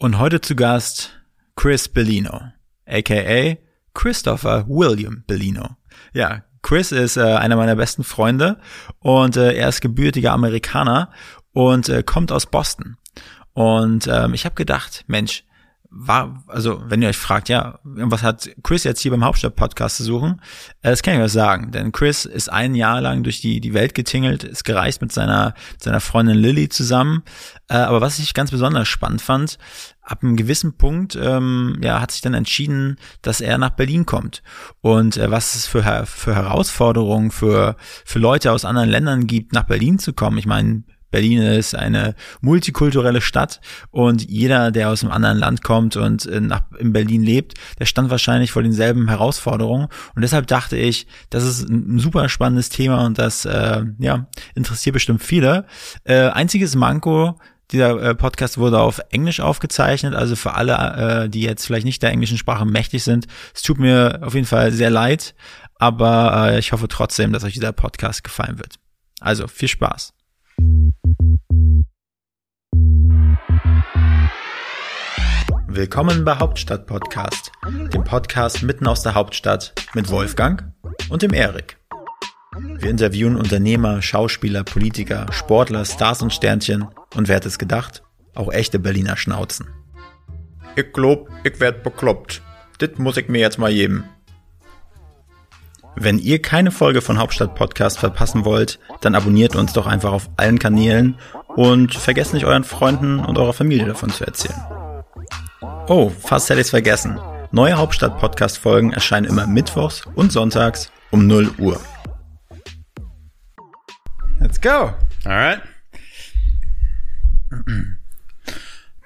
Und heute zu Gast Chris Bellino, aka Christopher William Bellino. Ja, Chris ist äh, einer meiner besten Freunde und äh, er ist gebürtiger Amerikaner und äh, kommt aus Boston. Und ähm, ich habe gedacht, Mensch, war, also wenn ihr euch fragt, ja, was hat Chris jetzt hier beim Hauptstadt-Podcast zu suchen? Äh, das kann ich euch sagen, denn Chris ist ein Jahr lang durch die, die Welt getingelt, ist gereist mit seiner, seiner Freundin Lily zusammen. Äh, aber was ich ganz besonders spannend fand, ab einem gewissen Punkt ähm, ja, hat sich dann entschieden, dass er nach Berlin kommt. Und äh, was es für, für Herausforderungen für, für Leute aus anderen Ländern gibt, nach Berlin zu kommen. Ich meine, Berlin ist eine multikulturelle Stadt und jeder, der aus einem anderen Land kommt und äh, nach, in Berlin lebt, der stand wahrscheinlich vor denselben Herausforderungen. Und deshalb dachte ich, das ist ein super spannendes Thema und das äh, ja, interessiert bestimmt viele. Äh, einziges Manko, dieser äh, Podcast wurde auf Englisch aufgezeichnet, also für alle, äh, die jetzt vielleicht nicht der englischen Sprache mächtig sind, es tut mir auf jeden Fall sehr leid, aber äh, ich hoffe trotzdem, dass euch dieser Podcast gefallen wird. Also viel Spaß. Willkommen bei Hauptstadt Podcast, dem Podcast mitten aus der Hauptstadt mit Wolfgang und dem Erik. Wir interviewen Unternehmer, Schauspieler, Politiker, Sportler, Stars und Sternchen und wer hat es gedacht? Auch echte Berliner Schnauzen. Ich glaub, ich werd bekloppt. Dit muss ich mir jetzt mal geben. Wenn ihr keine Folge von Hauptstadt Podcast verpassen wollt, dann abonniert uns doch einfach auf allen Kanälen und vergesst nicht euren Freunden und eurer Familie davon zu erzählen. Oh, fast hätte ich's vergessen. Neue Hauptstadt Podcast Folgen erscheinen immer mittwochs und sonntags um 0 Uhr. Let's go. Alright.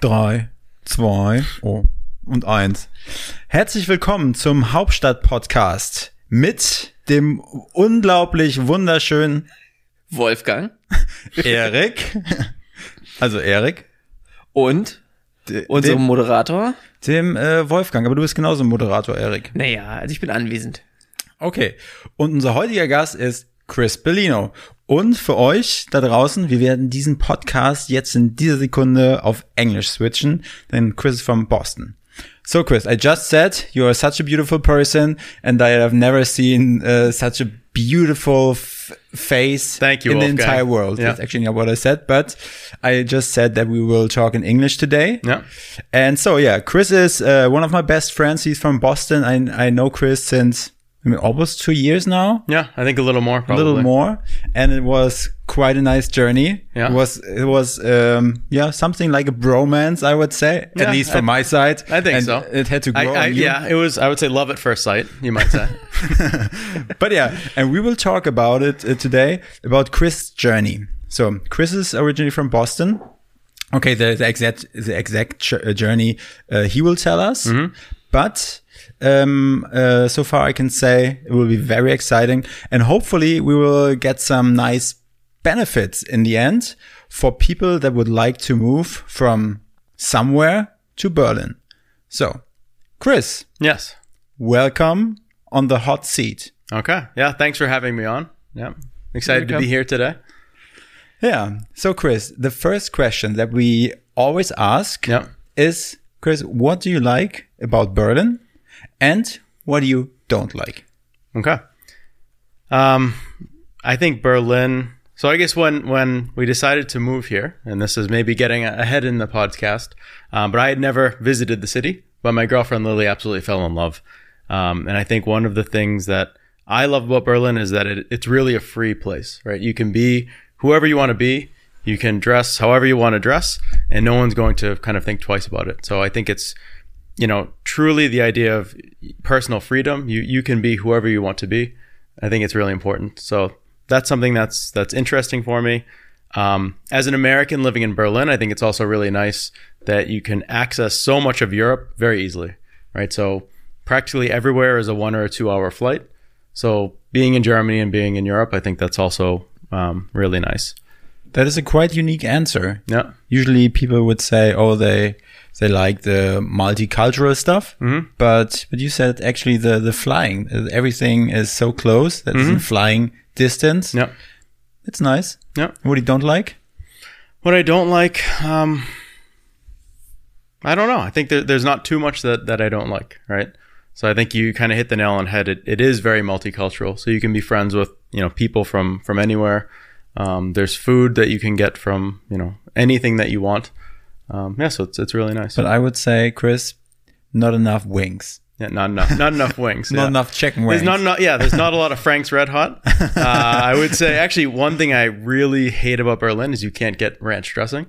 Drei, zwei, oh, und eins. Herzlich willkommen zum Hauptstadt Podcast mit dem unglaublich wunderschönen Wolfgang. Erik. Also Erik. Und unserem dem, Moderator. dem äh, Wolfgang, aber du bist genauso ein Moderator, Erik. Naja, also ich bin anwesend. Okay. Und unser heutiger Gast ist Chris Bellino. Und für euch da draußen, wir werden diesen Podcast jetzt in dieser Sekunde auf Englisch switchen, denn Chris ist from Boston. So Chris, I just said you are such a beautiful person and I have never seen uh, such a beautiful face Thank you, in the entire world. Yeah. That's actually not what I said, but I just said that we will talk in English today. Yeah. And so, yeah, Chris is uh, one of my best friends. He's from Boston. I, I know Chris since I mean, almost two years now, Yeah, I think a little more Probably. a little more. And it was quite a nice journey. Yeah. It was, it was, um, yeah, something like a bromance, I would say, Yeah, at least from I- my side. I think And so. It had to grow I, you. yeah, it was. I would say love at first sight. You might say. but yeah, and we will talk about it uh, today about Chris' journey. So Chris is originally from Boston. Okay, the, the exact the exact uh, journey uh, he will tell us, but um, uh, so far I can say it will be very exciting, and hopefully we will get some nice benefits in the end for people that would like to move from somewhere to Berlin. So, Chris, yes. welcome on the hot seat. Okay. Yeah. Thanks for having me on. Yeah. Excited to be here today. Yeah. So, Chris, the first question that we always ask Yeah. is, Chris, what do you like about Berlin and what do you don't like? Okay. Um, I think Berlin. So I guess when when we decided to move here, and this is maybe getting ahead in the podcast, um, but I had never visited the city, but my girlfriend Lily absolutely fell in love, um, and I think one of the things that I love about Berlin is that it, it's really a free place, right? You can be whoever you want to be. You can dress however you want to dress, and no one's going to kind of think twice about it. So I think it's you know, truly the idea of personal freedom. You you can be whoever you want to be. I think it's really important. So that's something that's that's interesting for me. Um, as an American living in Berlin, I think it's also really nice that you can access so much of Europe very easily, right? So practically everywhere is a one or a two hour flight. So being in Germany and being in Europe, I think that's also um, really nice. That is a quite unique answer. Yeah. Usually people would say, oh, they, they like the multicultural stuff. Mhm. But, but you said actually the, the flying, everything is so close that it's in flying distance. Yeah. It's nice. Yeah. What do you don't like? What I don't like, um, I don't know. I think there, there's not too much that, that I don't like, right? So I think you kind of hit the nail on the head. It, it is very multicultural. So you can be friends with, you know, people from, from anywhere. Um, there's food that you can get from, you know, anything that you want. Um, yeah, so it's, it's really nice. But I would say, Chris, not enough wings. Yeah, not enough, not enough wings. Not yeah. enough chicken wings. There's not enough. Yeah, there's not a lot of Frank's Red Hot. Uh, I would say actually one thing I really hate about Berlin is you can't get ranch dressing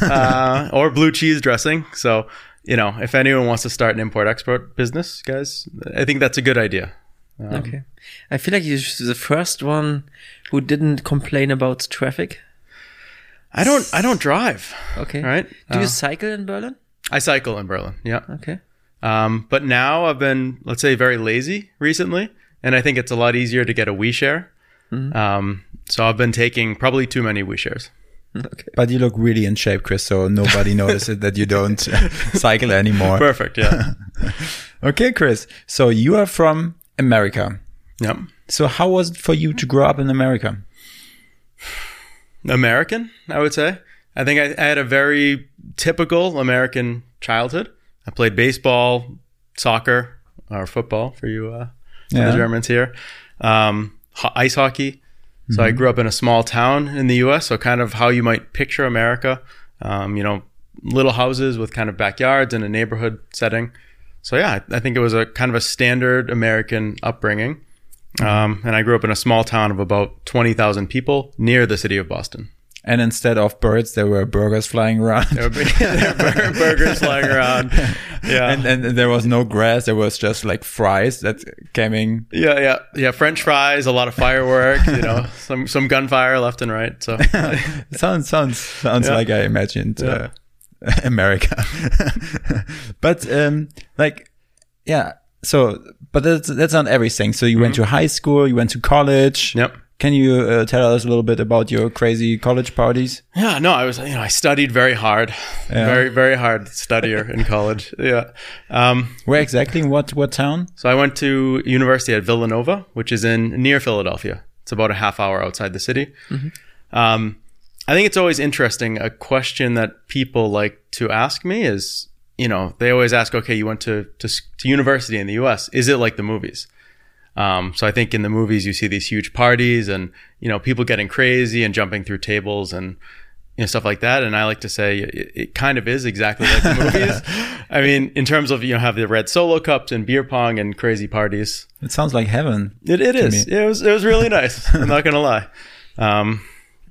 uh, or blue cheese dressing. So you know, if anyone wants to start an import export business, guys, I think that's a good idea. Um, Okay. I feel like you're the first one who didn't complain about traffic. I don't. I don't drive. Okay. Right. Do you Uh, cycle in Berlin? I cycle in Berlin. Yeah. Okay. Um, but now I've been, let's say, very lazy recently, and I think it's a lot easier to get a WeShare. Um, so I've been taking probably too many WeShares. Okay. But you look really in shape, Chris, so nobody notices that you don't cycle anymore. Perfect. Yeah. Okay, Chris. So you are from America. yep. So how was it for you to grow up in America? American, I would say. I think I, I had a very typical American childhood. I played baseball, soccer, or football for you, uh, for Yeah. the Germans here, um, ho- ice hockey. So I grew up in a small town in the U.S. So kind of how you might picture America, um, you know, little houses with kind of backyards and a neighborhood setting. So yeah, I, I think it was a kind of a standard American upbringing. Um, and I grew up in a small town of about 20,000 people near the city of Boston. And instead of birds, there were burgers flying around. There be there were burgers flying around. Yeah. and, and there was no grass. There was just like fries that came in. yeah, yeah, yeah. French fries, a lot of firework, you know, some some gunfire left and right. So sounds sounds sounds Yeah. like I imagined uh, America. but um, like, yeah. So, but that's that's not everything. So you went to high school. You went to college. Mm-hmm. Yep. Can you uh, tell us a little bit about your crazy college parties? yeah, no, I was you know I studied very hard, Yeah. very very hard studier in college. Yeah. Um, Where exactly? In What what town? so I went to university at Villanova, which is in near Philadelphia. It's about a half hour outside the city. Um, I think it's always interesting. A question that people like to ask me is, you know, they always ask, okay, you went to to, to university in the U.S. Is it like the movies? Um, so I think in the movies you see these huge parties and you know people getting crazy and jumping through tables and you know stuff like that. And I like to say it, it kind of is exactly like the movies. I mean, in terms of you know have the red solo cups and beer pong and crazy parties. It sounds like heaven. It, it is. It was it was really nice. I'm not gonna lie. Um,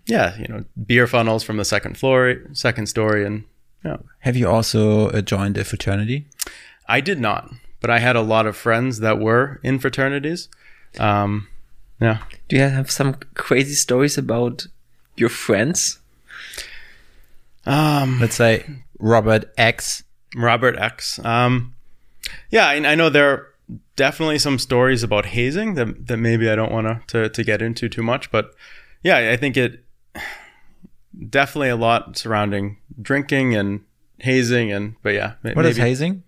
yeah, you know, beer funnels from the second floor, second story, and yeah. Have you also uh, joined a fraternity? I did not, but I had a lot of friends that were in fraternities. Um, yeah. Do you have some crazy stories about your friends? Um, Let's say Robert X. Robert X. Um, yeah, I, I know there are definitely some stories about hazing that, that maybe I don't want to to get into too much, but yeah, I think it definitely a lot surrounding drinking and hazing and but yeah, ma- What is maybe- hazing?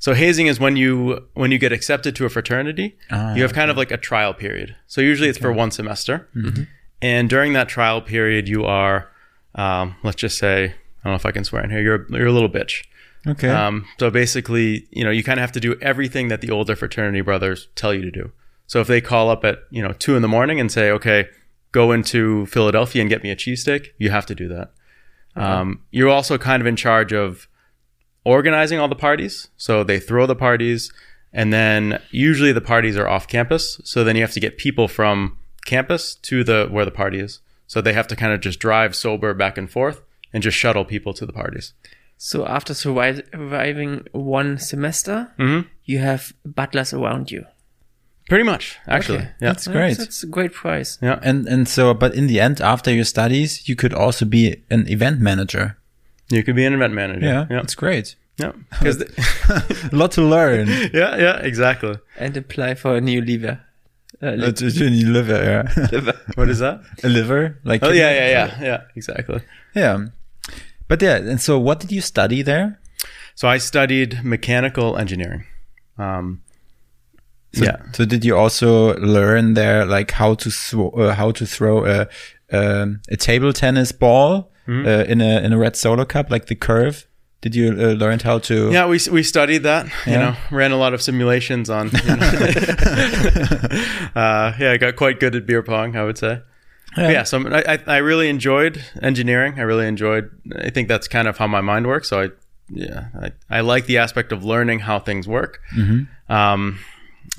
So hazing is when you when you get accepted to a fraternity, Ah, you have kind of like a trial period. So usually it's for one semester, Mm-hmm. and during that trial period, you are, um, let's just say, I don't know if I can swear in here. You're you're a little bitch. Okay. Um, so basically, you know, you kind of have to do everything that the older fraternity brothers tell you to do. So if they call up at you know two in the morning and say, "Okay, go into Philadelphia and get me a cheesesteak," you have to do that. Um, you're also kind of in charge of organizing all the parties. So they throw the parties, and then usually the parties are off campus. So then you have to get people from campus to the where the party is. So they have to kind of just drive sober back and forth and just shuttle people to the parties. So after surviving one semester, Mm-hmm. you have butlers around you. Pretty much, actually. Okay. Yeah. That's great. That's, that's a great price. Yeah. and and so, but in the end, after your studies, you could also be an event manager. You could be an event manager. Yeah, Yeah. that's great. Yeah, because A lot to learn. yeah. Yeah. Exactly. And apply for a new liver. Uh, li- to- to liver, yeah. liver. What is that? a liver, like Oh yeah. Yeah. Yeah. Yeah. Exactly. yeah. But yeah, and so what did you study there? So I studied mechanical engineering. Um, So, yeah. So did you also learn there, like how to throw, uh, how to throw a um, a table tennis ball Mm-hmm. uh, in a in a red solo cup, like the curve? Did you uh, learn how to? Yeah, we we studied that. You know, ran a lot of simulations on. You know. uh, yeah, I got quite good at beer pong. I would say. But yeah, so I, I really enjoyed engineering. I really enjoyed. I think that's kind of how my mind works. So I yeah I, I like the aspect of learning how things work. Um,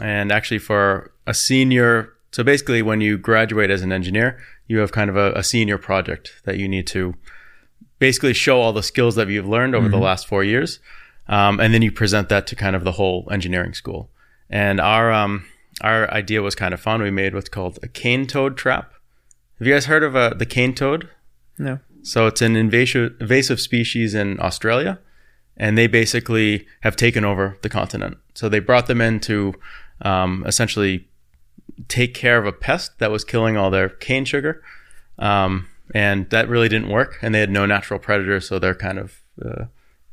and actually, for a senior, so basically, when you graduate as an engineer, you have kind of a, a senior project that you need to basically show all the skills that you've learned over the last four years, um, and then you present that to kind of the whole engineering school. And our um, our idea was kind of fun. We made what's called a cane toad trap. Have you guys heard of uh, the cane toad? No. So it's an invasive invasive species in Australia, and they basically have taken over the continent. So they brought them in to um, essentially take care of a pest that was killing all their cane sugar, um, and that really didn't work. And they had no natural predators, so they're kind of uh,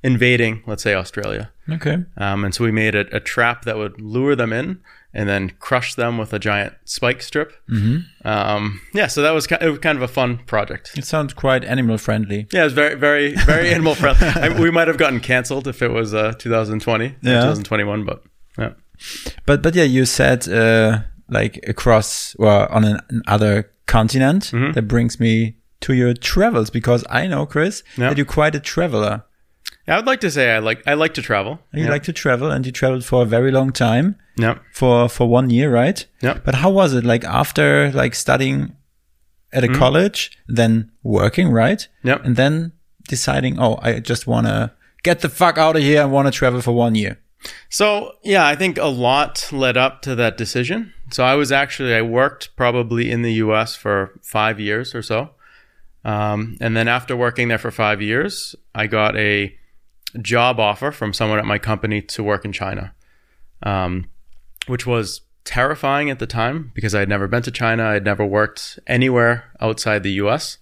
invading, let's say, Australia. Okay. Um, and so we made a, a trap that would lure them in and then crush them with a giant spike strip. Mm-hmm. Um, yeah, so that was kind of, kind of a fun project. It sounds quite animal friendly. Yeah, it was very, very, very animal friendly. I, we might have gotten canceled if it was uh, 2020, Yeah. 2021, but yeah. But but yeah, you said uh, like across or on an, another continent. Mm-hmm. That brings me to your travels because I know Chris Yeah. that you're quite a traveler. yeah. I would like to say I like I like to travel. You yeah. like to travel, and you traveled for a very long time yeah. for for one year, right? Yeah. But how was it like after like studying at a college, then working, right? Yep. And then deciding, oh, I just want to get the fuck out of here and want to travel for one year. So yeah, I think a lot led up to that decision. So I was actually I worked probably in the U.S. for five years or so, um, and then after working there for five years, I got a job offer from someone at my company to work in China, um, which was terrifying at the time because I had never been to China. I had never worked anywhere outside the U.S.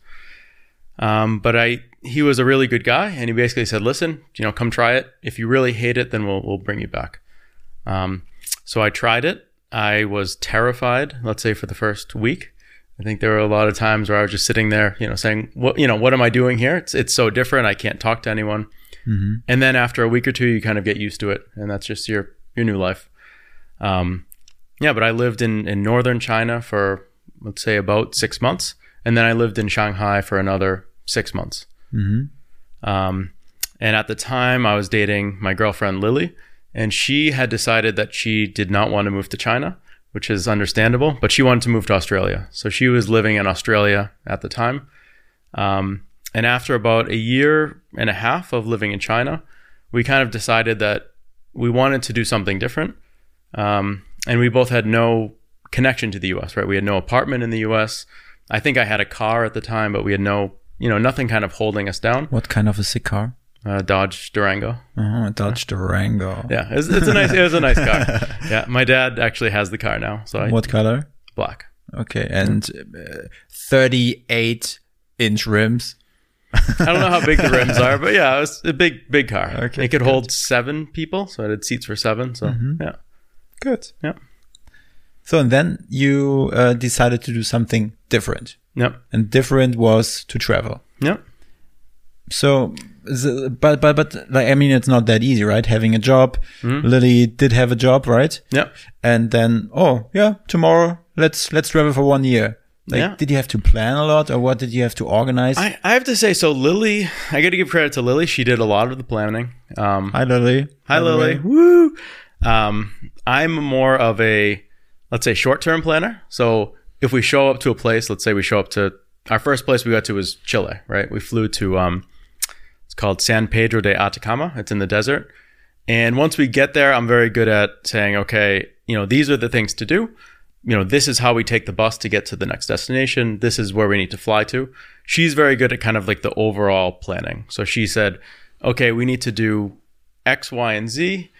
Um, but I, he was a really good guy, and he basically said, "Listen, you know, come try it. If you really hate it, then we'll we'll bring you back." Um, so I tried it. I was terrified. Let's say for the first week. I think there were a lot of times where I was just sitting there, you know, saying, "What, you know, what am I doing here? It's it's so different. I can't talk to anyone." And then after a week or two, you kind of get used to it, and that's just your your new life. Um, yeah, but I lived in in northern China for let's say about six months, and then I lived in Shanghai for another six months. Um, and at the time, I was dating my girlfriend Lily, and she had decided that she did not want to move to China, which is understandable, but she wanted to move to Australia. So she was living in Australia at the time. Um, and after about a year and a half of living in China, we kind of decided that we wanted to do something different. Um, and we both had no connection to the US, right? We had no apartment in the US. I think I had a car at the time, but we had no, you know, nothing kind of holding us down. What kind of a sick car? Uh, Dodge Durango. Oh, a Dodge Durango. Yeah, it's, it's a nice. It was a nice car. Yeah, my dad actually has the car now, so I, What color? black. Okay, and uh, 38 inch rims. I don't know how big the rims are, but yeah, it was a big, big car. Okay, it could hold seven people, so it had seats for seven. So yeah, Good. yeah, So and then you uh, decided to do something different, yep, and different was to travel. yep. So, but but but like I mean, it's not that easy, right? Having a job. Lily did have a job, right? Yep. And then, oh yeah, tomorrow let's let's travel for one year. Like, Yeah. did you have to plan a lot, or what did you have to organize? I, I have to say, so Lily, I got to give credit to Lily. She did a lot of the planning. Um, Hi, Lily. Hi, Lily. Woo! Um, I'm more of a, let's say, short term planner. So if we show up to a place, let's say we show up to our first place we got to was Chile, right? We flew to, um, it's called San Pedro de Atacama. It's in the desert. And once we get there, I'm very good at saying, okay, you know, these are the things to do. You know, this is how we take the bus to get to the next destination. This is where we need to fly to. She's very good at kind of like the overall planning. So she said, okay, we need to do X, Y, and Z.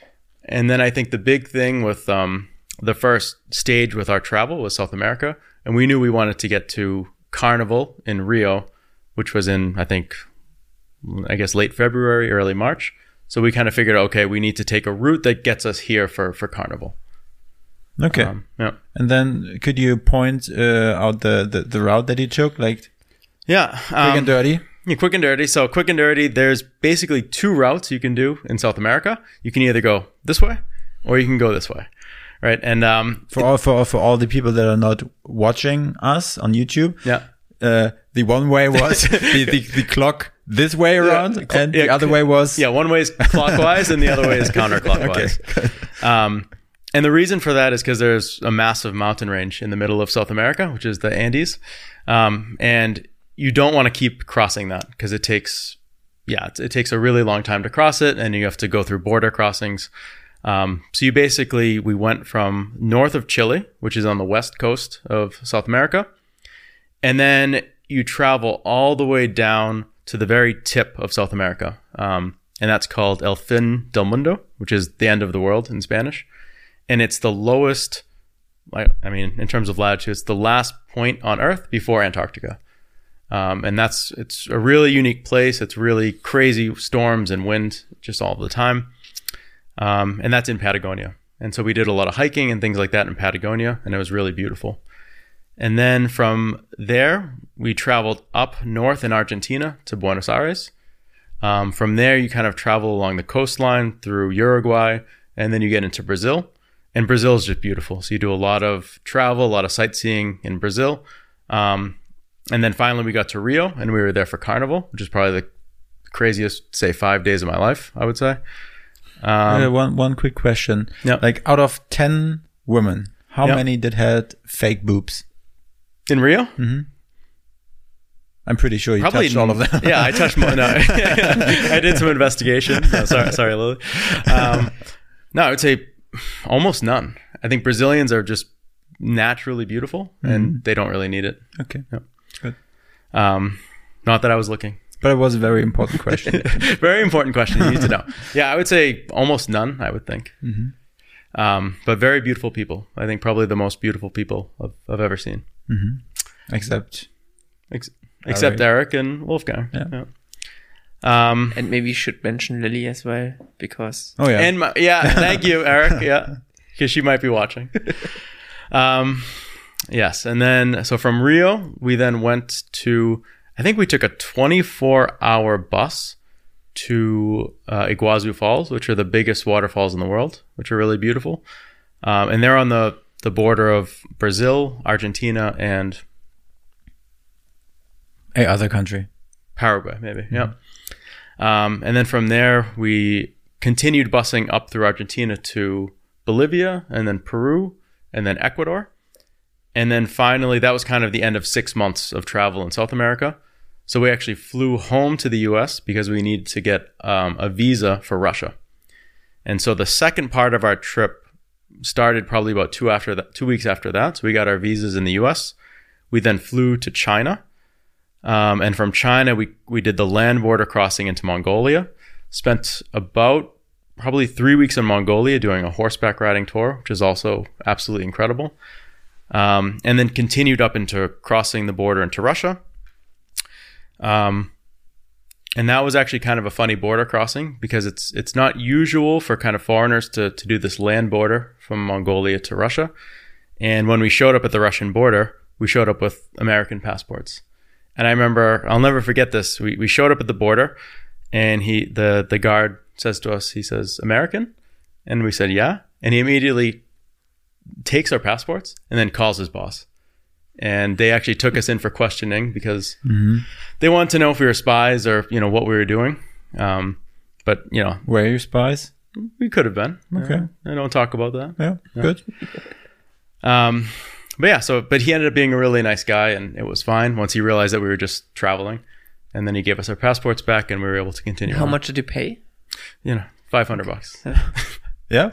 And then I think the big thing with um, the first stage with our travel was South America. And we knew we wanted to get to Carnival in Rio, which was in, I think, I guess late February, early March. So we kind of figured, okay, we need to take a route that gets us here for, for Carnival. Okay. Um, yeah. and then could you point uh, out the, the the route that you took, like Yeah. quick um, and dirty? Yeah, quick and dirty. So quick and dirty. There's basically two routes you can do in South America. You can either go this way, or you can go this way, right? And um, For all for for all the people that are not watching us on YouTube, yeah, uh, the one way was the, the the clock this way around, the and yeah, the other way was yeah. One way is clockwise, and the other way is counterclockwise. Um, and the reason for that is because there's a massive mountain range in the middle of South America, which is the Andes, um, and you don't want to keep crossing that because it takes, yeah, it, it takes a really long time to cross it, and you have to go through border crossings. Um, so you basically we went from north of Chile, which is on the west coast of South America, and then you travel all the way down to the very tip of South America, um, and that's called El Fin del Mundo, which is the end of the world in Spanish, and it's the lowest. I mean, in terms of latitude, it's the last point on Earth before Antarctica, um, and that's it's a really unique place. It's really crazy storms and wind just all the time, um, and that's in Patagonia. And so we did a lot of hiking and things like that in Patagonia, and it was really beautiful. And then from there, we traveled up north in Argentina to Buenos Aires. Um, from there, you kind of travel along the coastline through Uruguay, and then you get into Brazil. And Brazil is just beautiful. So you do a lot of travel, a lot of sightseeing in Brazil. Um, and then finally, we got to Rio, and we were there for Carnival, which is probably the craziest, say, five days of my life, I would say. Um, Uh, one one quick question. Yeah. Like out of ten women, how Yeah. many did had fake boobs? In Rio, I'm pretty sure you Probably touched all of them. yeah, I touched more. No, I did some investigation. No, sorry, sorry, Lily. Um, no, I would say almost none. I think Brazilians are just naturally beautiful, and they don't really need it. okay. Good. Um, not that I was looking. But it was a very important question. Very important question. You need to know. Yeah, I would say almost none. I would think. Um, but very beautiful people. I think probably the most beautiful people I've, I've ever seen, Except Ex- except Eric and Wolfgang. Yeah. Um, And maybe you should mention Lily as well because oh yeah. And my, yeah, thank you, Eric. Yeah, because she might be watching. Um, yes, and then so from Rio, we then went to. I think we took a 24-hour bus to uh, Iguazu Falls, which are the biggest waterfalls in the world, which are really beautiful. Um, and they're on the the border of Brazil, Argentina, and a other country. Paraguay, maybe. Yeah. Um, and then from there, we continued busing up through Argentina to Bolivia, and then Peru, and then Ecuador. And then finally, that was kind of the end of six months of travel in South America. So we actually flew home to the US because we needed to get um, a visa for Russia. And so the second part of our trip started probably about two after that, two weeks after that. So we got our visas in the US. We then flew to China. Um, and from China, we, we did the land border crossing into Mongolia. Spent about probably three weeks in Mongolia doing a horseback riding tour, which is also absolutely incredible. Um, and then continued up into crossing the border into Russia. Um, and that was actually kind of a funny border crossing because it's it's not usual for kind of foreigners to to do this land border from Mongolia to Russia. And when we showed up at the Russian border, we showed up with American passports. And I remember, I'll never forget this. We, we showed up at the border, and he the the guard says to us, he says, "American," and we said, "Yeah." And he immediately takes our passports and then calls his boss. And they actually took us in for questioning because they wanted to know if we were spies or you know what we were doing. Um, but you know, Were you spies? we could have been. Okay. Uh, I don't talk about that. Yeah. Good. Um, but yeah, so but he ended up being a really nice guy, and it was fine once he realized that we were just traveling, and then he gave us our passports back, and we were able to continue. how on. much did you pay? You know, five hundred bucks. Yeah.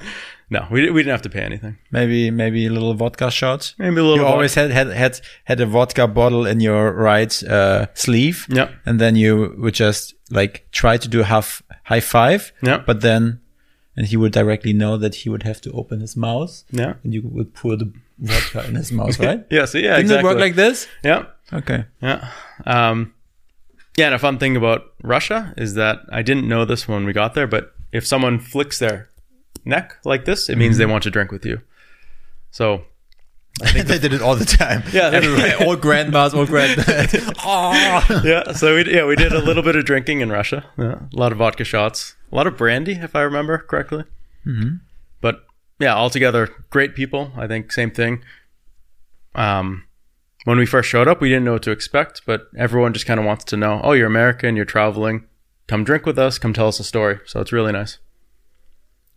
No, we we didn't have to pay anything. Maybe maybe a little vodka shot. Maybe a little. You vodka. always had had had had a vodka bottle in your right uh, sleeve. Yeah. And then you would just like try to do a half high five. Yeah. But then, and he would directly know that he would have to open his mouth. Yeah. And you would pour the vodka in his mouth, right? Yeah. So yeah, Didn't exactly. it work like this? Yeah. Okay. Yeah. Um, yeah, and a fun thing about Russia is that I didn't know this when we got there, but if someone flicks their neck like this, it means they want to drink with you. So they did it all the time. Yeah, Everywhere. all grandmas, all granddads. oh. yeah. So we yeah we did a little bit of drinking in Russia. Yeah, a lot of vodka shots, a lot of brandy, if I remember correctly. Mm-hmm. But yeah, altogether, great people. I think same thing. Um, when we first showed up, we didn't know what to expect, but everyone just kind of wants to know, oh, you're American, you're traveling, come drink with us, come tell us a story. So it's really nice.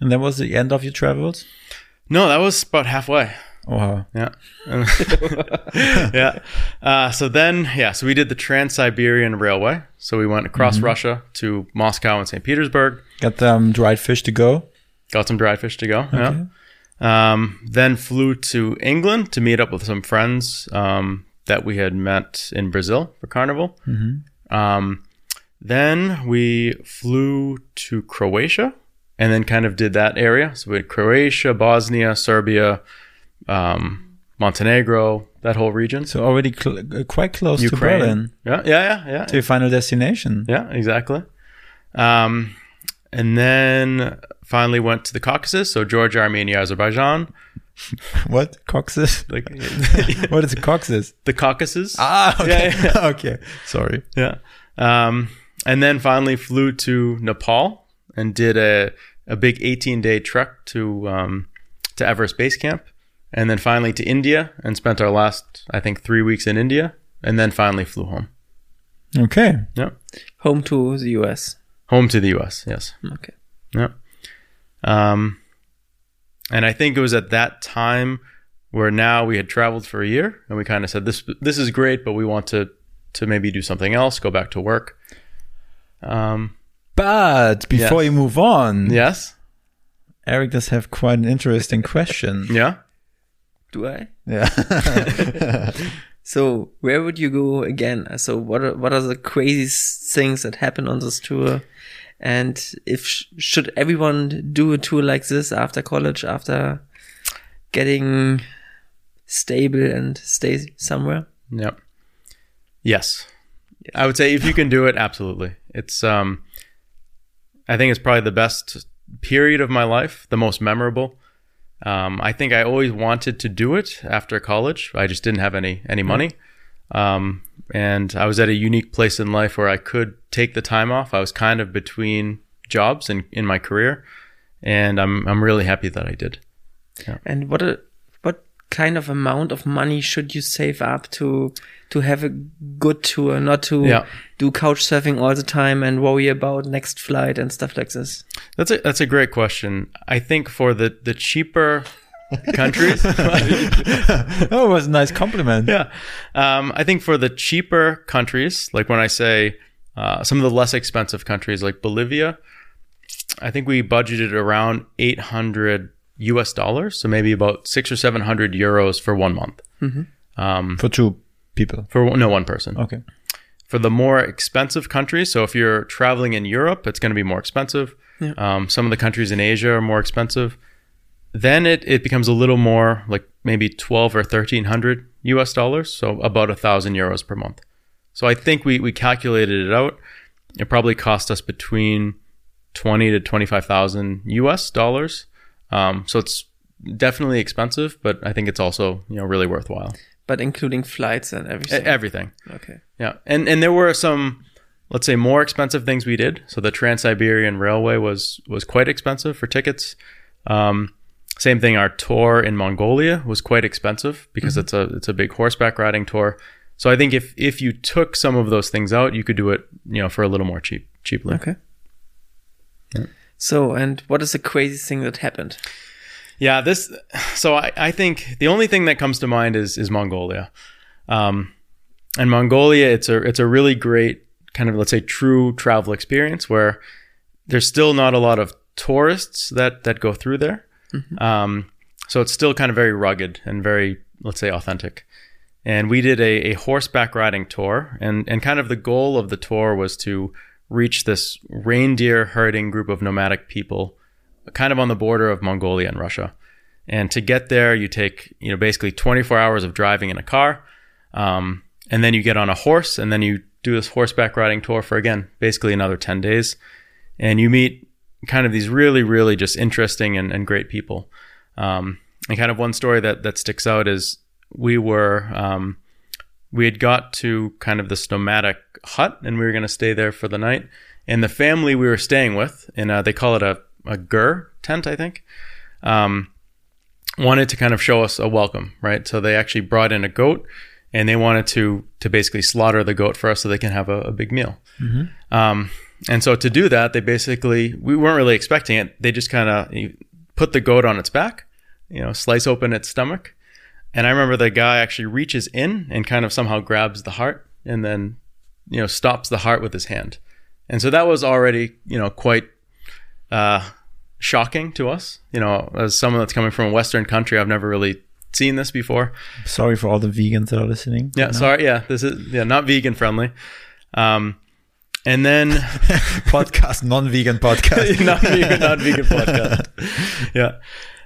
And that was the end of your travels? No, that was about halfway. Oh, wow. Yeah. yeah. Uh, so then, yeah, so we did the Trans Siberian Railway. So we went across Russia to Moscow and St. Petersburg, Got um, dried fish to go. got some dried fish to go. Yeah. Um, then flew to England to meet up with some friends um, that we had met in Brazil for Carnival. Um, then we flew to Croatia and then kind of did that area. So we had Croatia, Bosnia, Serbia, um, Montenegro, that whole region. So already cl- uh, quite close to Ukraine. Berlin. Yeah, yeah, yeah, yeah. To your final destination. Yeah, exactly. Um, and then finally went to the Caucasus, so Georgia, Armenia, Azerbaijan. What? Caucasus? Like what is a caucasus? the Caucasus. Ah, okay. Yeah, okay. Sorry. Yeah. Um, and then finally flew to Nepal and did a, a big 18 day trek to um, to Everest Base Camp. And then finally to India and spent our last, I think, three weeks in India. And then finally flew home. Okay. Yeah. Home to the US. Home to the US, yes. Okay. Yeah. Um, and I think it was at that time where now we had traveled for a year and we kind of said this this is great, but we want to to maybe do something else, go back to work. Um, But before Yes. you move on, yes. Eric does have quite an interesting question. Yeah. Do I? Yeah. So where would you go again? So what are, what are the craziest things that happen on this tour? And if sh- should everyone do a tour like this after college, after getting stable and stay somewhere? Yep. Yes. I would say if you can do it, absolutely. It's um I think it's probably the best period of my life, the most memorable. Um, I think I always wanted to do it after college. I just didn't have any any money. Um, and I was at a unique place in life where I could take the time off. I was kind of between jobs in, in my career. And I'm I'm really happy that I did. And what a, kind of amount of money should you save up to to have a good tour, not to Yeah. do couch surfing all the time and worry about next flight and stuff like this? That's a that's a great question. I think for the the cheaper countries, that was a nice compliment. yeah, um, I think for the cheaper countries, like when I say uh, some of the less expensive countries like Bolivia, I think we budgeted around eight hundred U.S. dollars, so maybe about six or seven hundred euros for one month. Um, For two people. for no one person. Okay. for the more expensive countries. So if you're traveling in Europe, it's going to be more expensive. Yeah. Um, some of the countries in Asia are more expensive. Then it, it becomes a little more like maybe 12 or 1300 US dollars. So about a thousand euros per month. So I think we, we calculated it out. It probably cost us between 20 to 25,000 US dollars. Um, so it's definitely expensive, but I think it's also, you know, really worthwhile. But including flights and everything. everything. okay. Yeah, and and there were some, let's say, more expensive things we did. So the Trans Siberian Railway was was quite expensive for tickets. Um, same thing. Our tour in Mongolia was quite expensive because it's a it's a big horseback riding tour. So I think if if you took some of those things out, you could do it, you know, for a little more cheap cheaply. Okay. So, and what is the craziest thing that happened? Yeah, this. So I, I think the only thing that comes to mind is is Mongolia, um, and Mongolia. It's a it's a really great kind of let's say true travel experience where there's still not a lot of tourists that that go through there. Um, so it's still kind of very rugged and very let's say authentic. And we did a, a horseback riding tour, and and kind of the goal of the tour was to reach this reindeer herding group of nomadic people kind of on the border of Mongolia and Russia. And to get there, you take you know basically 24 hours of driving in a car, um, and then you get on a horse, and then you do this horseback riding tour for again basically another 10 days, and you meet kind of these really really just interesting and, and great people. Um, and kind of one story that that sticks out is we were um, we had got to kind of this nomadic hut, and we were going to stay there for the night. And the family we were staying with, and uh, they call it a a ger tent, I think. Um, wanted to kind of show us a welcome, right? So they actually brought in a goat, and they wanted to to basically slaughter the goat for us so they can have a, a big meal. Um, and so to do that, they basically we weren't really expecting it. They just kind of put the goat on its back, you know, slice open its stomach, and I remember the guy actually reaches in and kind of somehow grabs the heart, and then you know stops the heart with his hand. And so that was already you know quite uh, shocking to us. You know, as someone that's coming from a Western country, I've never really seen this before. Sorry for all the vegans that are listening. Yeah, sorry. Yeah, this is yeah not vegan friendly. Um, and then podcast, non-vegan podcast. not vegan, not vegan podcast. Yeah,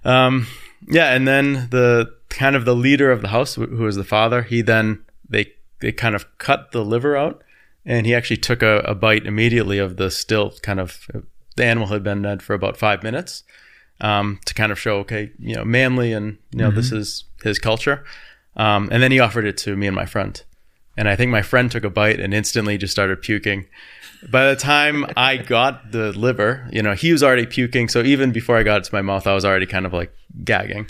um, yeah, and then the kind of the leader of the house, who who was the father, he then they they kind of cut the liver out, and he actually took a, a bite immediately of the still kind of the animal had been dead for about five minutes. Um, to kind of show, okay, you know, manly, and you know, this is his culture. Um, and then he offered it to me and my friend. And I think my friend took a bite and instantly just started puking. By the time I got the liver, you know, he was already puking. So even before I got it to my mouth, I was already kind of like gagging.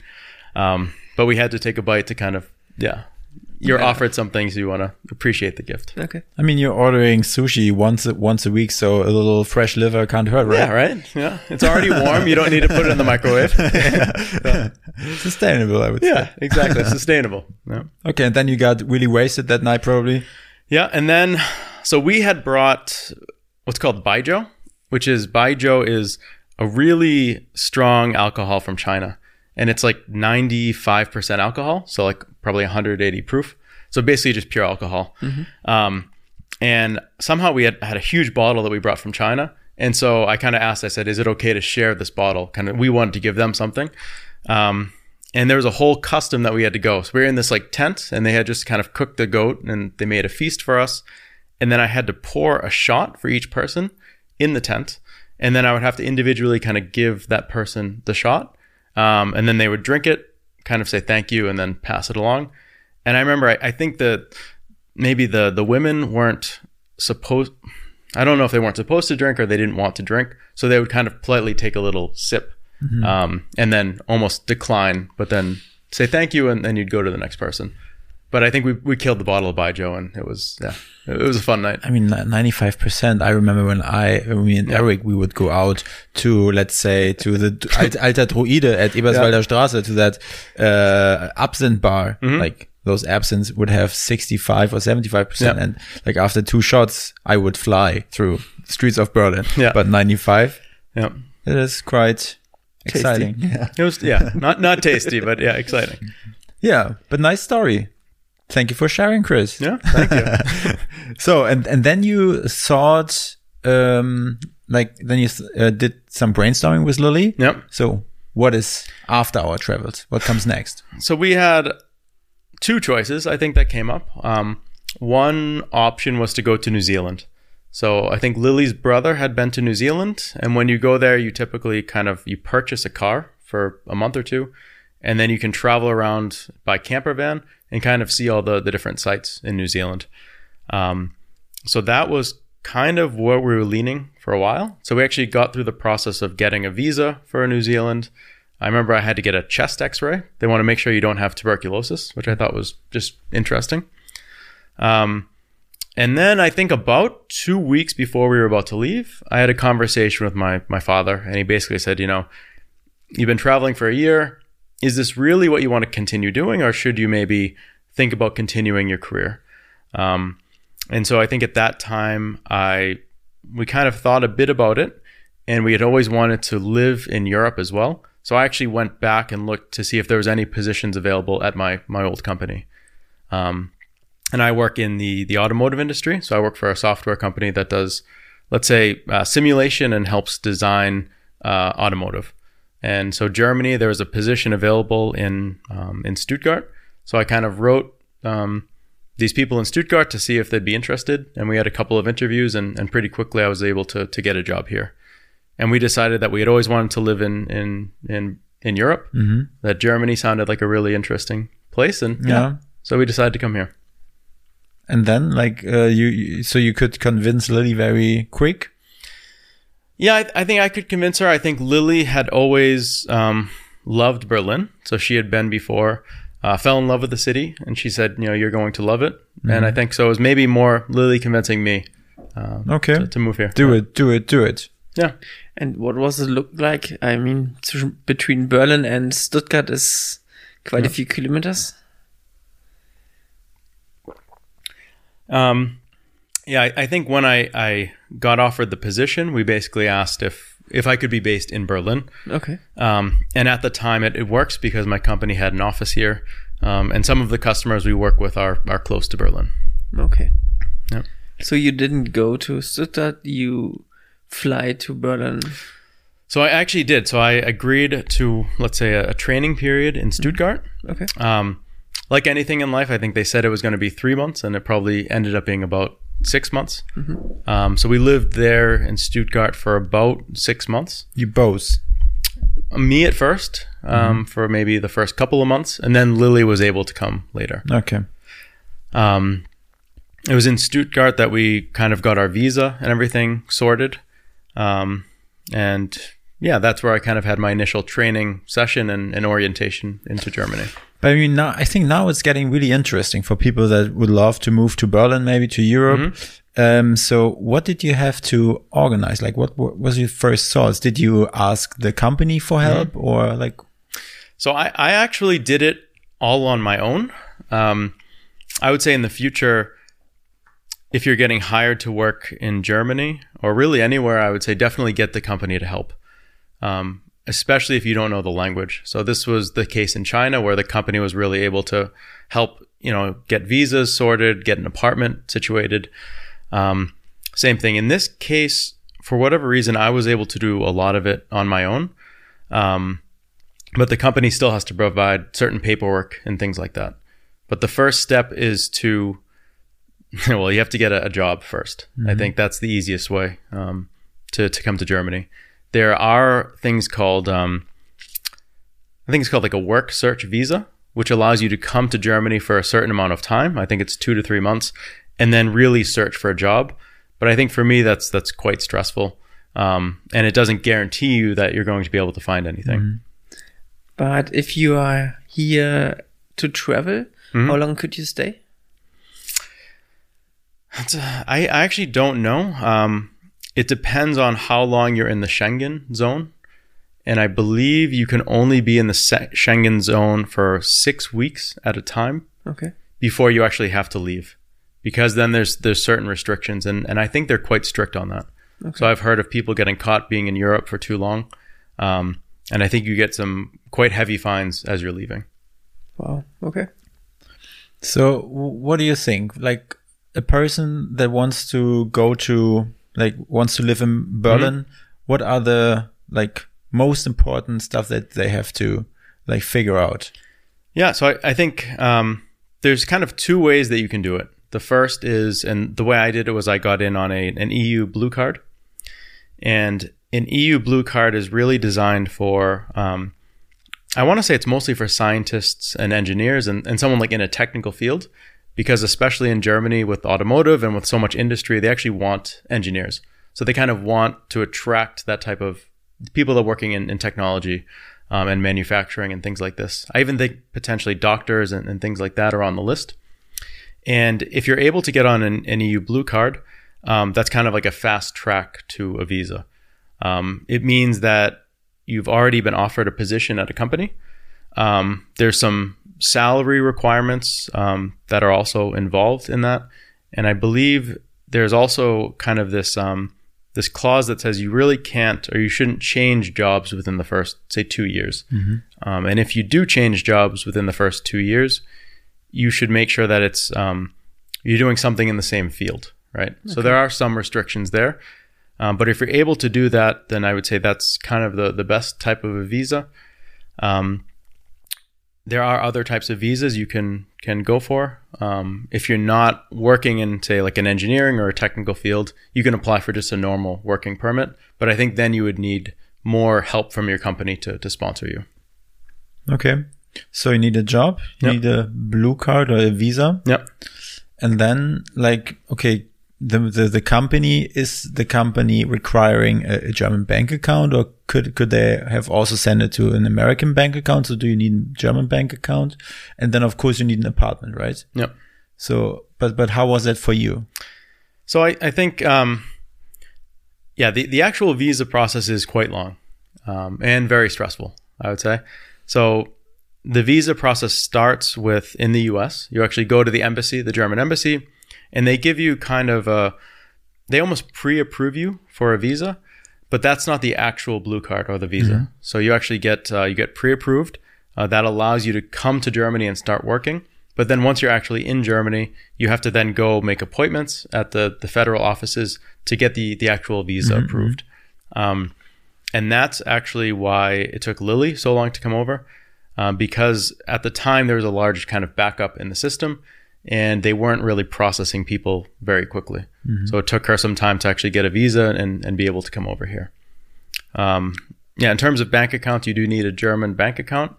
Um, but we had to take a bite to kind of, yeah, you're Yeah. offered some things you want to appreciate the gift. Okay. I mean, you're ordering sushi once a, once a week, so a little fresh liver can't hurt, right? Yeah, right? Yeah. It's already warm. You don't need to put it in the microwave. Sustainable, I would say. yeah, exactly. Sustainable. Yeah. Okay, and then you got really wasted that night, probably. Yeah, and then so we had brought what's called Baijiu, which is Baijiu is a really strong alcohol from China, and it's like 95% alcohol, so like probably 180 proof. So basically just pure alcohol. Um, and somehow we had had a huge bottle that we brought from China, and so I kind of asked, I said, "Is it okay to share this bottle?" Kind of, we wanted to give them something. Um, and there was a whole custom that we had to go. So we were in this like tent, and they had just kind of cooked the goat, and they made a feast for us. And then I had to pour a shot for each person in the tent, and then I would have to individually kind of give that person the shot, um, and then they would drink it, kind of say thank you, and then pass it along. And I remember, I, I think that maybe the the women weren't supposed. I don't know if they weren't supposed to drink or they didn't want to drink, so they would kind of politely take a little sip, um, and then almost decline, but then say thank you, and then you'd go to the next person. But I think we, we killed the bottle of Baijiu, and it was yeah, it was a fun night. I mean, ninety-five percent. I remember when I, me and Eric, we would go out to, let's say, to the Alter Druide at Eberswalder Straße to that uh, absinthe bar. Like those absinthes would have sixty-five or seventy-five percent, and like after two shots, I would fly through the streets of Berlin. Yeah. But ninety-five, Yeah, it is quite exciting. Yeah. it was yeah, not not tasty, but yeah, exciting. Yeah, but nice story. Thank you for sharing, Chris. Yeah, thank you. So and and then you thought, um, like then you uh, did some brainstorming with Lily. yep. So what is after our travels? What comes next? So we had two choices, I think, that came up. Um, one option was to go to New Zealand. So I think Lily's brother had been to New Zealand, and when you go there, you typically kind of you purchase a car for a month or two, and then you can travel around by camper van and kind of see all the the different sites in New Zealand. Um, so that was kind of where we were leaning for a while. So we actually got through the process of getting a visa for New Zealand. I remember I had to get a chest x-ray. They want to make sure you don't have tuberculosis, which I thought was just interesting. Um, and then I think about two weeks before we were about to leave, I had a conversation with my my father, and he basically said, you know, you've been traveling for a year. Is this really what you want to continue doing, or should you maybe think about continuing your career? Um, and so I think at that time, I we kind of thought a bit about it, and we had always wanted to live in Europe as well. So I actually went back and looked to see if there was any positions available at my my old company. Um, and I work in the the automotive industry. So I work for a software company that does, let's say, uh, simulation and helps design uh, automotive. And so Germany, there was a position available in um, in Stuttgart. So I kind of wrote um, these people in Stuttgart to see if they'd be interested, and we had a couple of interviews, and, and pretty quickly I was able to to get a job here. And we decided that we had always wanted to live in in in in Europe. That Germany sounded like a really interesting place, and Yeah. so we decided to come here. And then, like, uh, you, you, so you could convince Lily very quick. Yeah, I, I think I could convince her. I think Lily had always um, loved Berlin, so she had been before, uh, fell in love with the city, and she said, you know, you're going to love it. And I think so. It was maybe more Lily convincing me um, Okay. to, to move here. Do it, do it, do it. Yeah. And what was it look like? I mean, zwischen- between Berlin and Stuttgart is quite a few kilometers. Um, yeah, I, I think when I, I got offered the position, we basically asked if if I could be based in Berlin. Okay. Um, and at the time, it, it works because my company had an office here, um, and some of the customers we work with are are close to Berlin. Okay. Yep. So you didn't go to Stuttgart, you fly to Berlin. So I actually did. So I agreed to let's say a, a training period in Stuttgart. Okay. Um, like anything in life, I think they said it was going to be three months, and it probably ended up being about six months. Um, so we lived there in Stuttgart for about six months. You both. me at first um, for maybe the first couple of months, and then Lily was able to come later. Okay. Um, it was in Stuttgart that we kind of got our visa and everything sorted, um, and yeah, that's where I kind of had my initial training session and, and orientation into Germany. But I mean, now I think now it's getting really interesting for people that would love to move to Berlin, maybe to Europe. Um, so, what did you have to organize? Like, what, what was your first thoughts? Did you ask the company for help, or like? So I, I actually did it all on my own. Um, I would say in the future, if you're getting hired to work in Germany or really anywhere, I would say definitely get the company to help, um, especially if you don't know the language. So this was the case in China where the company was really able to help, you know, get visas sorted, get an apartment situated. Um, same thing in this case. For whatever reason, I was able to do a lot of it on my own. Um, but the company still has to provide certain paperwork and things like that. But the first step is to, well, you have to get a, a job 1st I think that's the easiest way um, to to come to Germany. There are things called, um, I think it's called like a work search visa, which allows you to come to Germany for a certain amount of time. I think it's two to three months, and then really search for a job. But I think for me, that's that's quite stressful, um, and it doesn't guarantee you that you're going to be able to find anything. But if you are here to travel, how long could you stay? I, I actually don't know. Um, it depends on how long you're in the Schengen zone. And I believe you can only be in the Schengen zone for six weeks at a time Okay. before you actually have to leave. Because then there's there's certain restrictions and, and I think they're quite strict on that. So I've heard of people getting caught being in Europe for too long. Um, and I think you get some quite heavy fines as you're leaving. Wow. Okay. So, what do you think? Like a person that wants to go to, like, wants to live in Berlin, what are the like most important stuff that they have to like figure out? Yeah, so I, I think um, there's kind of two ways that you can do it. The first is, and the way I did it was I got in on a an EU blue card, and an EU blue card is really designed for. Um, I want to say it's mostly for scientists and engineers and, and someone like in a technical field, because especially in Germany with automotive and with so much industry, they actually want engineers. So they kind of want to attract that type of people that are working in, in technology um, and manufacturing and things like this. I even think potentially doctors and, and things like that are on the list. And if you're able to get on an, an EU blue card, um, that's kind of like a fast track to a visa. Um, it means that you've already been offered a position at a company. Um, there's some salary requirements um, that are also involved in that, and I believe there's also kind of this um, this clause that says you really can't or you shouldn't change jobs within the first say two years. Um, and if you do change jobs within the first two years, you should make sure that it's um, you're doing something in the same field, right? So there are some restrictions there. Um, but if you're able to do that, then I would say that's kind of the, the best type of a visa. Um, there are other types of visas you can can go for. Um, if you're not working in say like an engineering or a technical field, you can apply for just a normal working permit. But I think then you would need more help from your company to, to sponsor you. Okay. So you need a job, you Yep. need a blue card or a visa, Yep. and then like okay, the the, the company is the company requiring a, a German bank account, or could could they have also sent it to an American bank account? So do you need a German bank account, and then of course you need an apartment, right? Yep. So, but but how was that for you? So I, I think, um, yeah, the, the actual visa process is quite long um, and very stressful, I would say. So the visa process starts with in the US, you actually go to the embassy, the German embassy, and they give you kind of a, they almost pre approve you for a visa, but that's not the actual blue card or the visa. So you actually get, uh, you get pre approved. Uh, that allows you to come to Germany and start working. But then once you're actually in Germany, you have to then go make appointments at the, the federal offices to get the, the actual visa approved. Um, and that's actually why it took Lily so long to come over, um, because at the time there was a large kind of backup in the system, and they weren't really processing people very quickly. So it took her some time to actually get a visa and, and be able to come over here. Um, yeah, in terms of bank accounts, you do need a German bank account.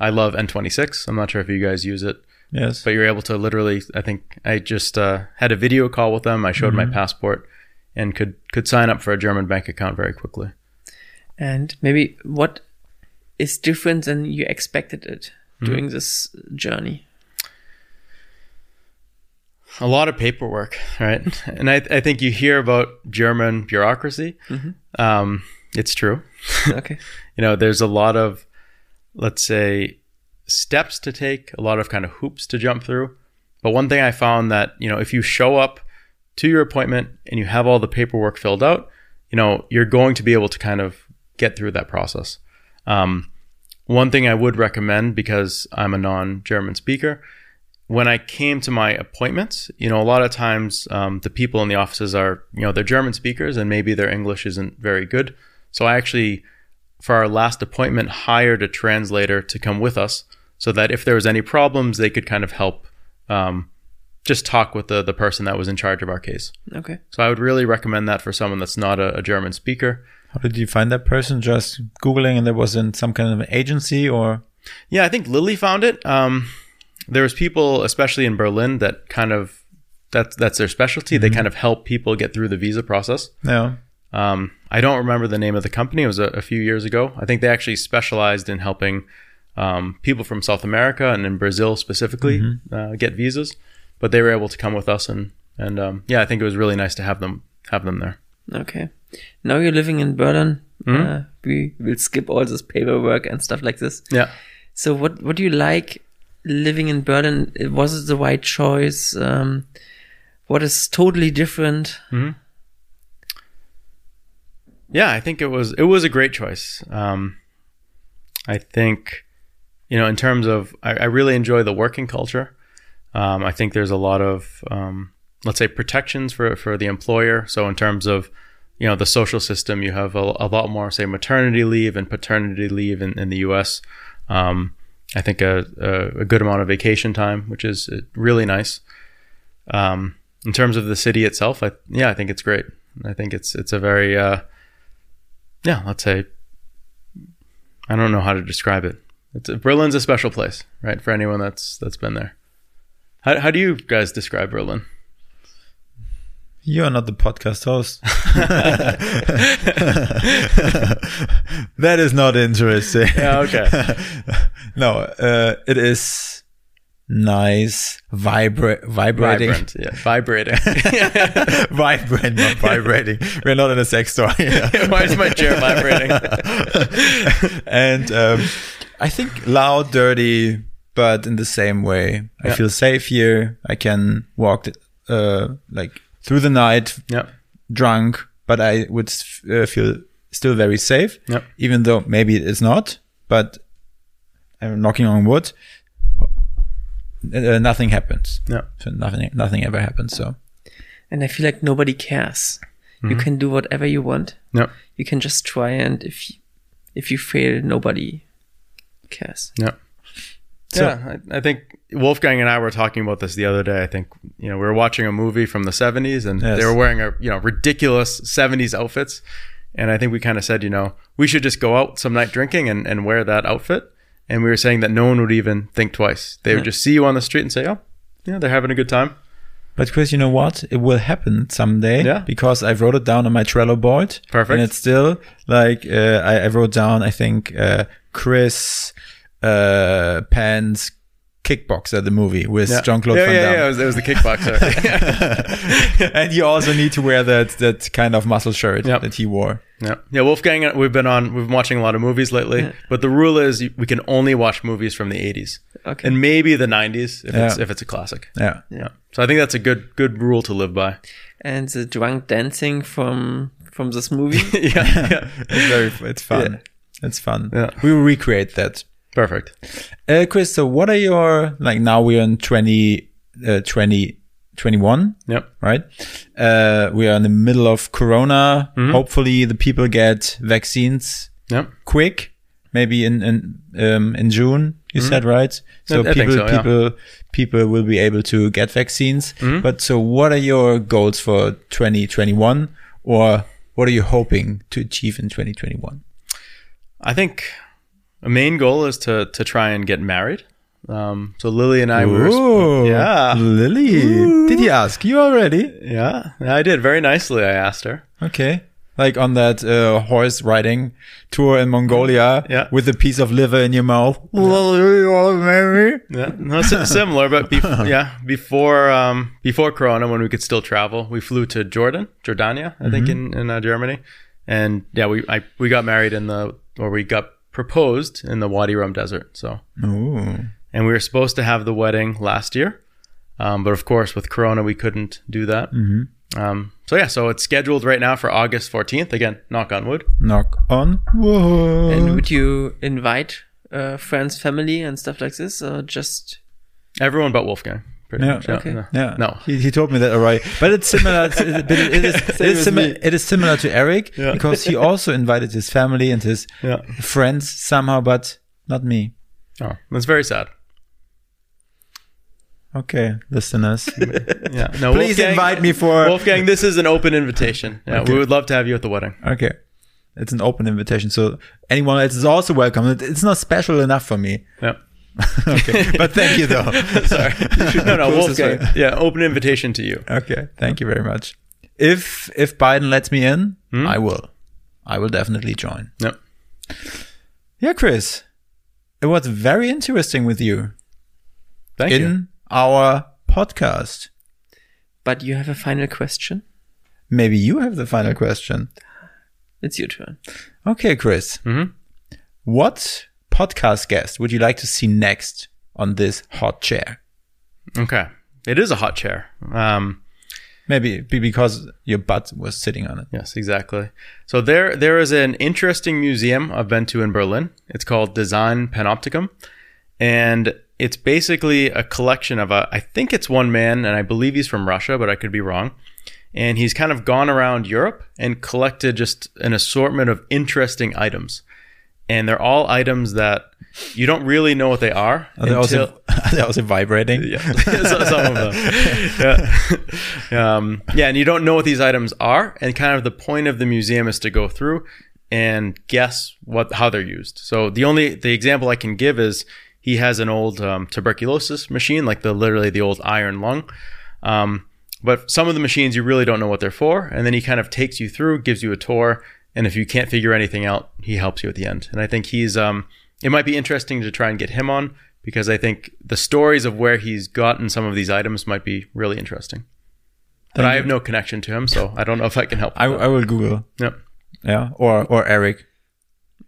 I love N26. I'm not sure if you guys use it Yes. but you're able to literally i think i just uh, had a video call with them i showed my passport and could could sign up for a german bank account very quickly And maybe what is different than you expected it during this journey? A lot of paperwork right? And i, I think you hear about german bureaucracy. Um, it's true. Okay. you know there's a lot of let's say steps to take a lot of kind of hoops to jump through. But one thing i found that you know if you show up to your appointment and you have all the paperwork filled out you know you're going to be able to kind of get through that process. Um, one thing i would recommend because i'm a non-german speaker when I came to my appointments, you know, a lot of times um, the people in the offices are, you know, they're German speakers and maybe their English isn't very good. So I actually, for our last appointment, hired a translator to come with us so that if there was any problems, they could kind of help um, just talk with the, the person that was in charge of our case. Okay. So I would really recommend that for someone that's not a, a German speaker. How did you find that person? Just googling, and there was in some kind of an agency, or Yeah, I think Lily found it. Um, there was people, especially in Berlin, that kind of that's that's their specialty. They kind of help people get through the visa process. no? Um, I don't remember the name of the company. It was a, a few years ago. I think they actually specialized in helping um, people from South America and in Brazil specifically uh, get visas. But they were able to come with us, and and um, yeah, I think it was really nice to have them have them there. Okay. Now you're living in Berlin. Uh, we will skip all this paperwork and stuff like this. Yeah. So what what do you like living in Berlin? It was the right choice? Um, what is totally different? Yeah, I think it was it was a great choice. Um, I think, you know, in terms of, I, I really enjoy the working culture. Um, I think there's a lot of, um, let's say, protections for for the employer. So in terms of, you know, the social system, you have a, a lot more, say, maternity leave and paternity leave in, in the U.S. Um, I think a, a, a good amount of vacation time, which is uh, really nice. Um, in terms of the city itself, I, yeah, I think it's great. I think it's it's a very uh, yeah, let's say I don't know how to describe it. It's Berlin's a special place, right? For anyone that's that's been there. How how do you guys describe Berlin? You are not the podcast host. that is not interesting. Yeah, okay. no, uh, it is nice, vibra- vibrating, Vibrant, yeah, vibrating. vibrant, not vibrating. We're not in a sex store. here. Why is my chair vibrating? and um, I think loud, dirty, but in the same way. I feel safe here. I can walk uh, like through the night yeah, drunk, but I would uh, feel still very safe, Yep. even though maybe it is not. But I'm knocking on wood. Uh, nothing happens. yeah, So nothing, nothing ever happens. So And I feel like nobody cares. You can do whatever you want. yeah, You can just try, and if you, if you fail, nobody cares. yeah. So- yeah, I, I think Wolfgang and I were talking about this the other day. I think you know we were watching a movie from the '70s, and Yes. they were wearing a you know ridiculous '70s outfits, and I think we kind of said, you know, we should just go out some night drinking and, and wear that outfit, and we were saying that no one would even think twice. They would just see you on the street and say, "Oh, yeah, they're having a good time." But Chris, you know what? It will happen someday. Yeah. Because I wrote it down on my Trello board. Perfect. And it's still like uh, I, I wrote down. I think uh, Chris uh, Penn's Kickboxer, the movie with Jean Claude yeah, Van Damme. yeah, it was, it was the kickboxer. and you also need to wear that that kind of muscle shirt Yep. that he wore. yeah, yeah. Wolfgang, we've been on, we've been watching a lot of movies lately, but the rule is we can only watch movies from the '80s Okay. and maybe the '90s if it's if it's a classic. Yeah. Yeah. So I think that's a good good rule to live by. and the drunk dancing from from this movie. yeah, yeah. It's very it's fun. It's fun. Yeah. We will recreate that. Perfect. Uh, Chris, so what are your like now we're in 20 uh, 20 21, Yep. right? Uh, we are in the middle of corona. Mm-hmm. Hopefully the people get vaccines Yep. quick, maybe in in um, in June. You said right. So. I- people so, yeah. people people will be able to get vaccines. Mm-hmm. But so what are your goals for 2021 or what are you hoping to achieve in 2021? I think a main goal is to to try and get married. Um, so Lily and I were Ooh, yeah Lily. Did he ask you already? yeah I did very nicely. I asked her. Okay. Like on that uh, horse riding tour in Mongolia Yeah. with a piece of liver in your mouth. Lily, you wanna marry? Yeah, no, si- similar, but bef- yeah, before um, before Corona, when we could still travel, we flew to Jordan, Jordania, I think in in uh, Germany, and yeah, we I, we got married in the or we got proposed in the Wadi Rum Desert. So, Ooh. and we were supposed to have the wedding last year, um, but of course with Corona we couldn't do that. Um, so yeah, so it's scheduled right now for August fourteenth. Again, knock on wood. Knock on wood. and would you invite uh, friends, family, and stuff like this, or just Everyone but Wolfgang. Pretty Yeah, much. okay. no. Yeah, No. He, he told me that already, but it's similar. To, but it, it is, it, is as simi- it is similar to Eric Yeah. because he also invited his family and his Yeah. friends somehow, but not me. Oh, that's very sad. Okay, listeners, Yeah. No, please Wolfgang- invite me for. Wolfgang, this is an open invitation. Yeah, Okay. we would love to have you at the wedding. Okay, it's an open invitation, so anyone else is also welcome. It's not special enough for me. Yeah. okay, but thank you though. Sorry. No, no, Close Wolfgang. way. Yeah, open invitation to you. Okay, thank you very much. If if Biden lets me in, Hmm? I will. I will definitely join. No. Yeah, Chris, it was very interesting with you Thank in you. In our podcast. but you have a final question? Maybe you have the final question. It's your turn. Okay, Chris. Mhm. What podcast guest would you like to see next on this hot chair? Okay. It is a hot chair. Um, Maybe be- because your butt was sitting on it. yes, exactly. So there, there is an interesting museum I've been to in Berlin. It's called Designpanoptikum, and it's basically a collection of a. I think it's one man, and I believe he's from Russia, but I could be wrong. And he's kind of gone around Europe and collected just an assortment of interesting items, and they're all items that you don't really know what they are Are they, until. also, are they also vibrating? Yeah, some of them. Yeah. Um, yeah, and you don't know what these items are, and kind of the point of the museum is to go through and guess what how they're used. So the only the example I can give is he has an old um, tuberculosis machine, like the literally the old iron lung. Um, but some of the machines you really don't know what they're for, and then he kind of takes you through, gives you a tour, and if you can't figure anything out, he helps you at the end. And I think he's um, it might be interesting to try and get him on because I think the stories of where he's gotten some of these items might be really interesting. But Thank I you. have no connection to him, so I don't know if I can help. I, I will Google. Yep. Yeah, or or Eric.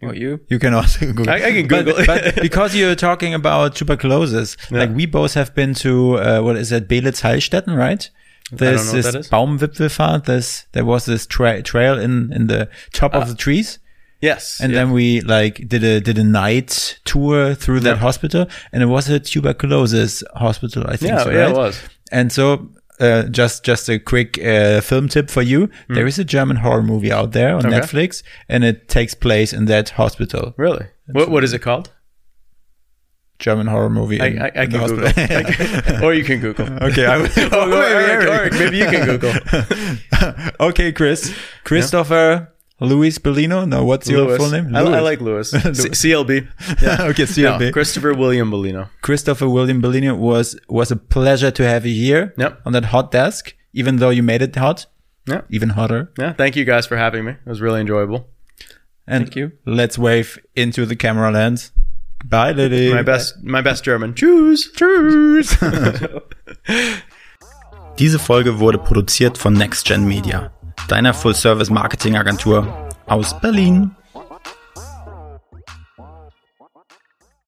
Or you? You can also Google. I- I can Google. but, because you're talking about tuberculosis, like we both have been to uh, what is that, Beelitz Heilstätten, right? There's this. Baumwipfelfahrt. There's there was this tra- trail in in the top Ah. of the trees, Yes. and yeah. then we like did a did a night tour through that Yeah. hospital, and it was a tuberculosis hospital, I think. yeah, so, yeah, right? it was. And so, uh, just just a quick uh, film tip for you: there is a German horror movie out there on. Okay. Netflix, and it takes place in that hospital. Really? What What is it called? German horror movie. I, I, I can Google. I or you can Google. okay, I will. Oh, Eric, Eric, maybe you can Google. okay, Chris, Christopher Luis Bellino? No, what's your full name? I, I like Lewis. C- CLB. okay, CLB. No, Christopher William Bellino. Christopher William Bellino was was a pleasure to have you here Yep. on that hot desk, even though you made it hot, Yeah. even hotter. Yeah. Thank you guys for having me. It was really enjoyable. And Thank you. let's wave into the camera lens. Bye, Lily. My best, my best German. Tschüss. Tschüss. Diese Folge wurde produziert von NextGen Media, deiner Full-Service-Marketing-Agentur aus Berlin.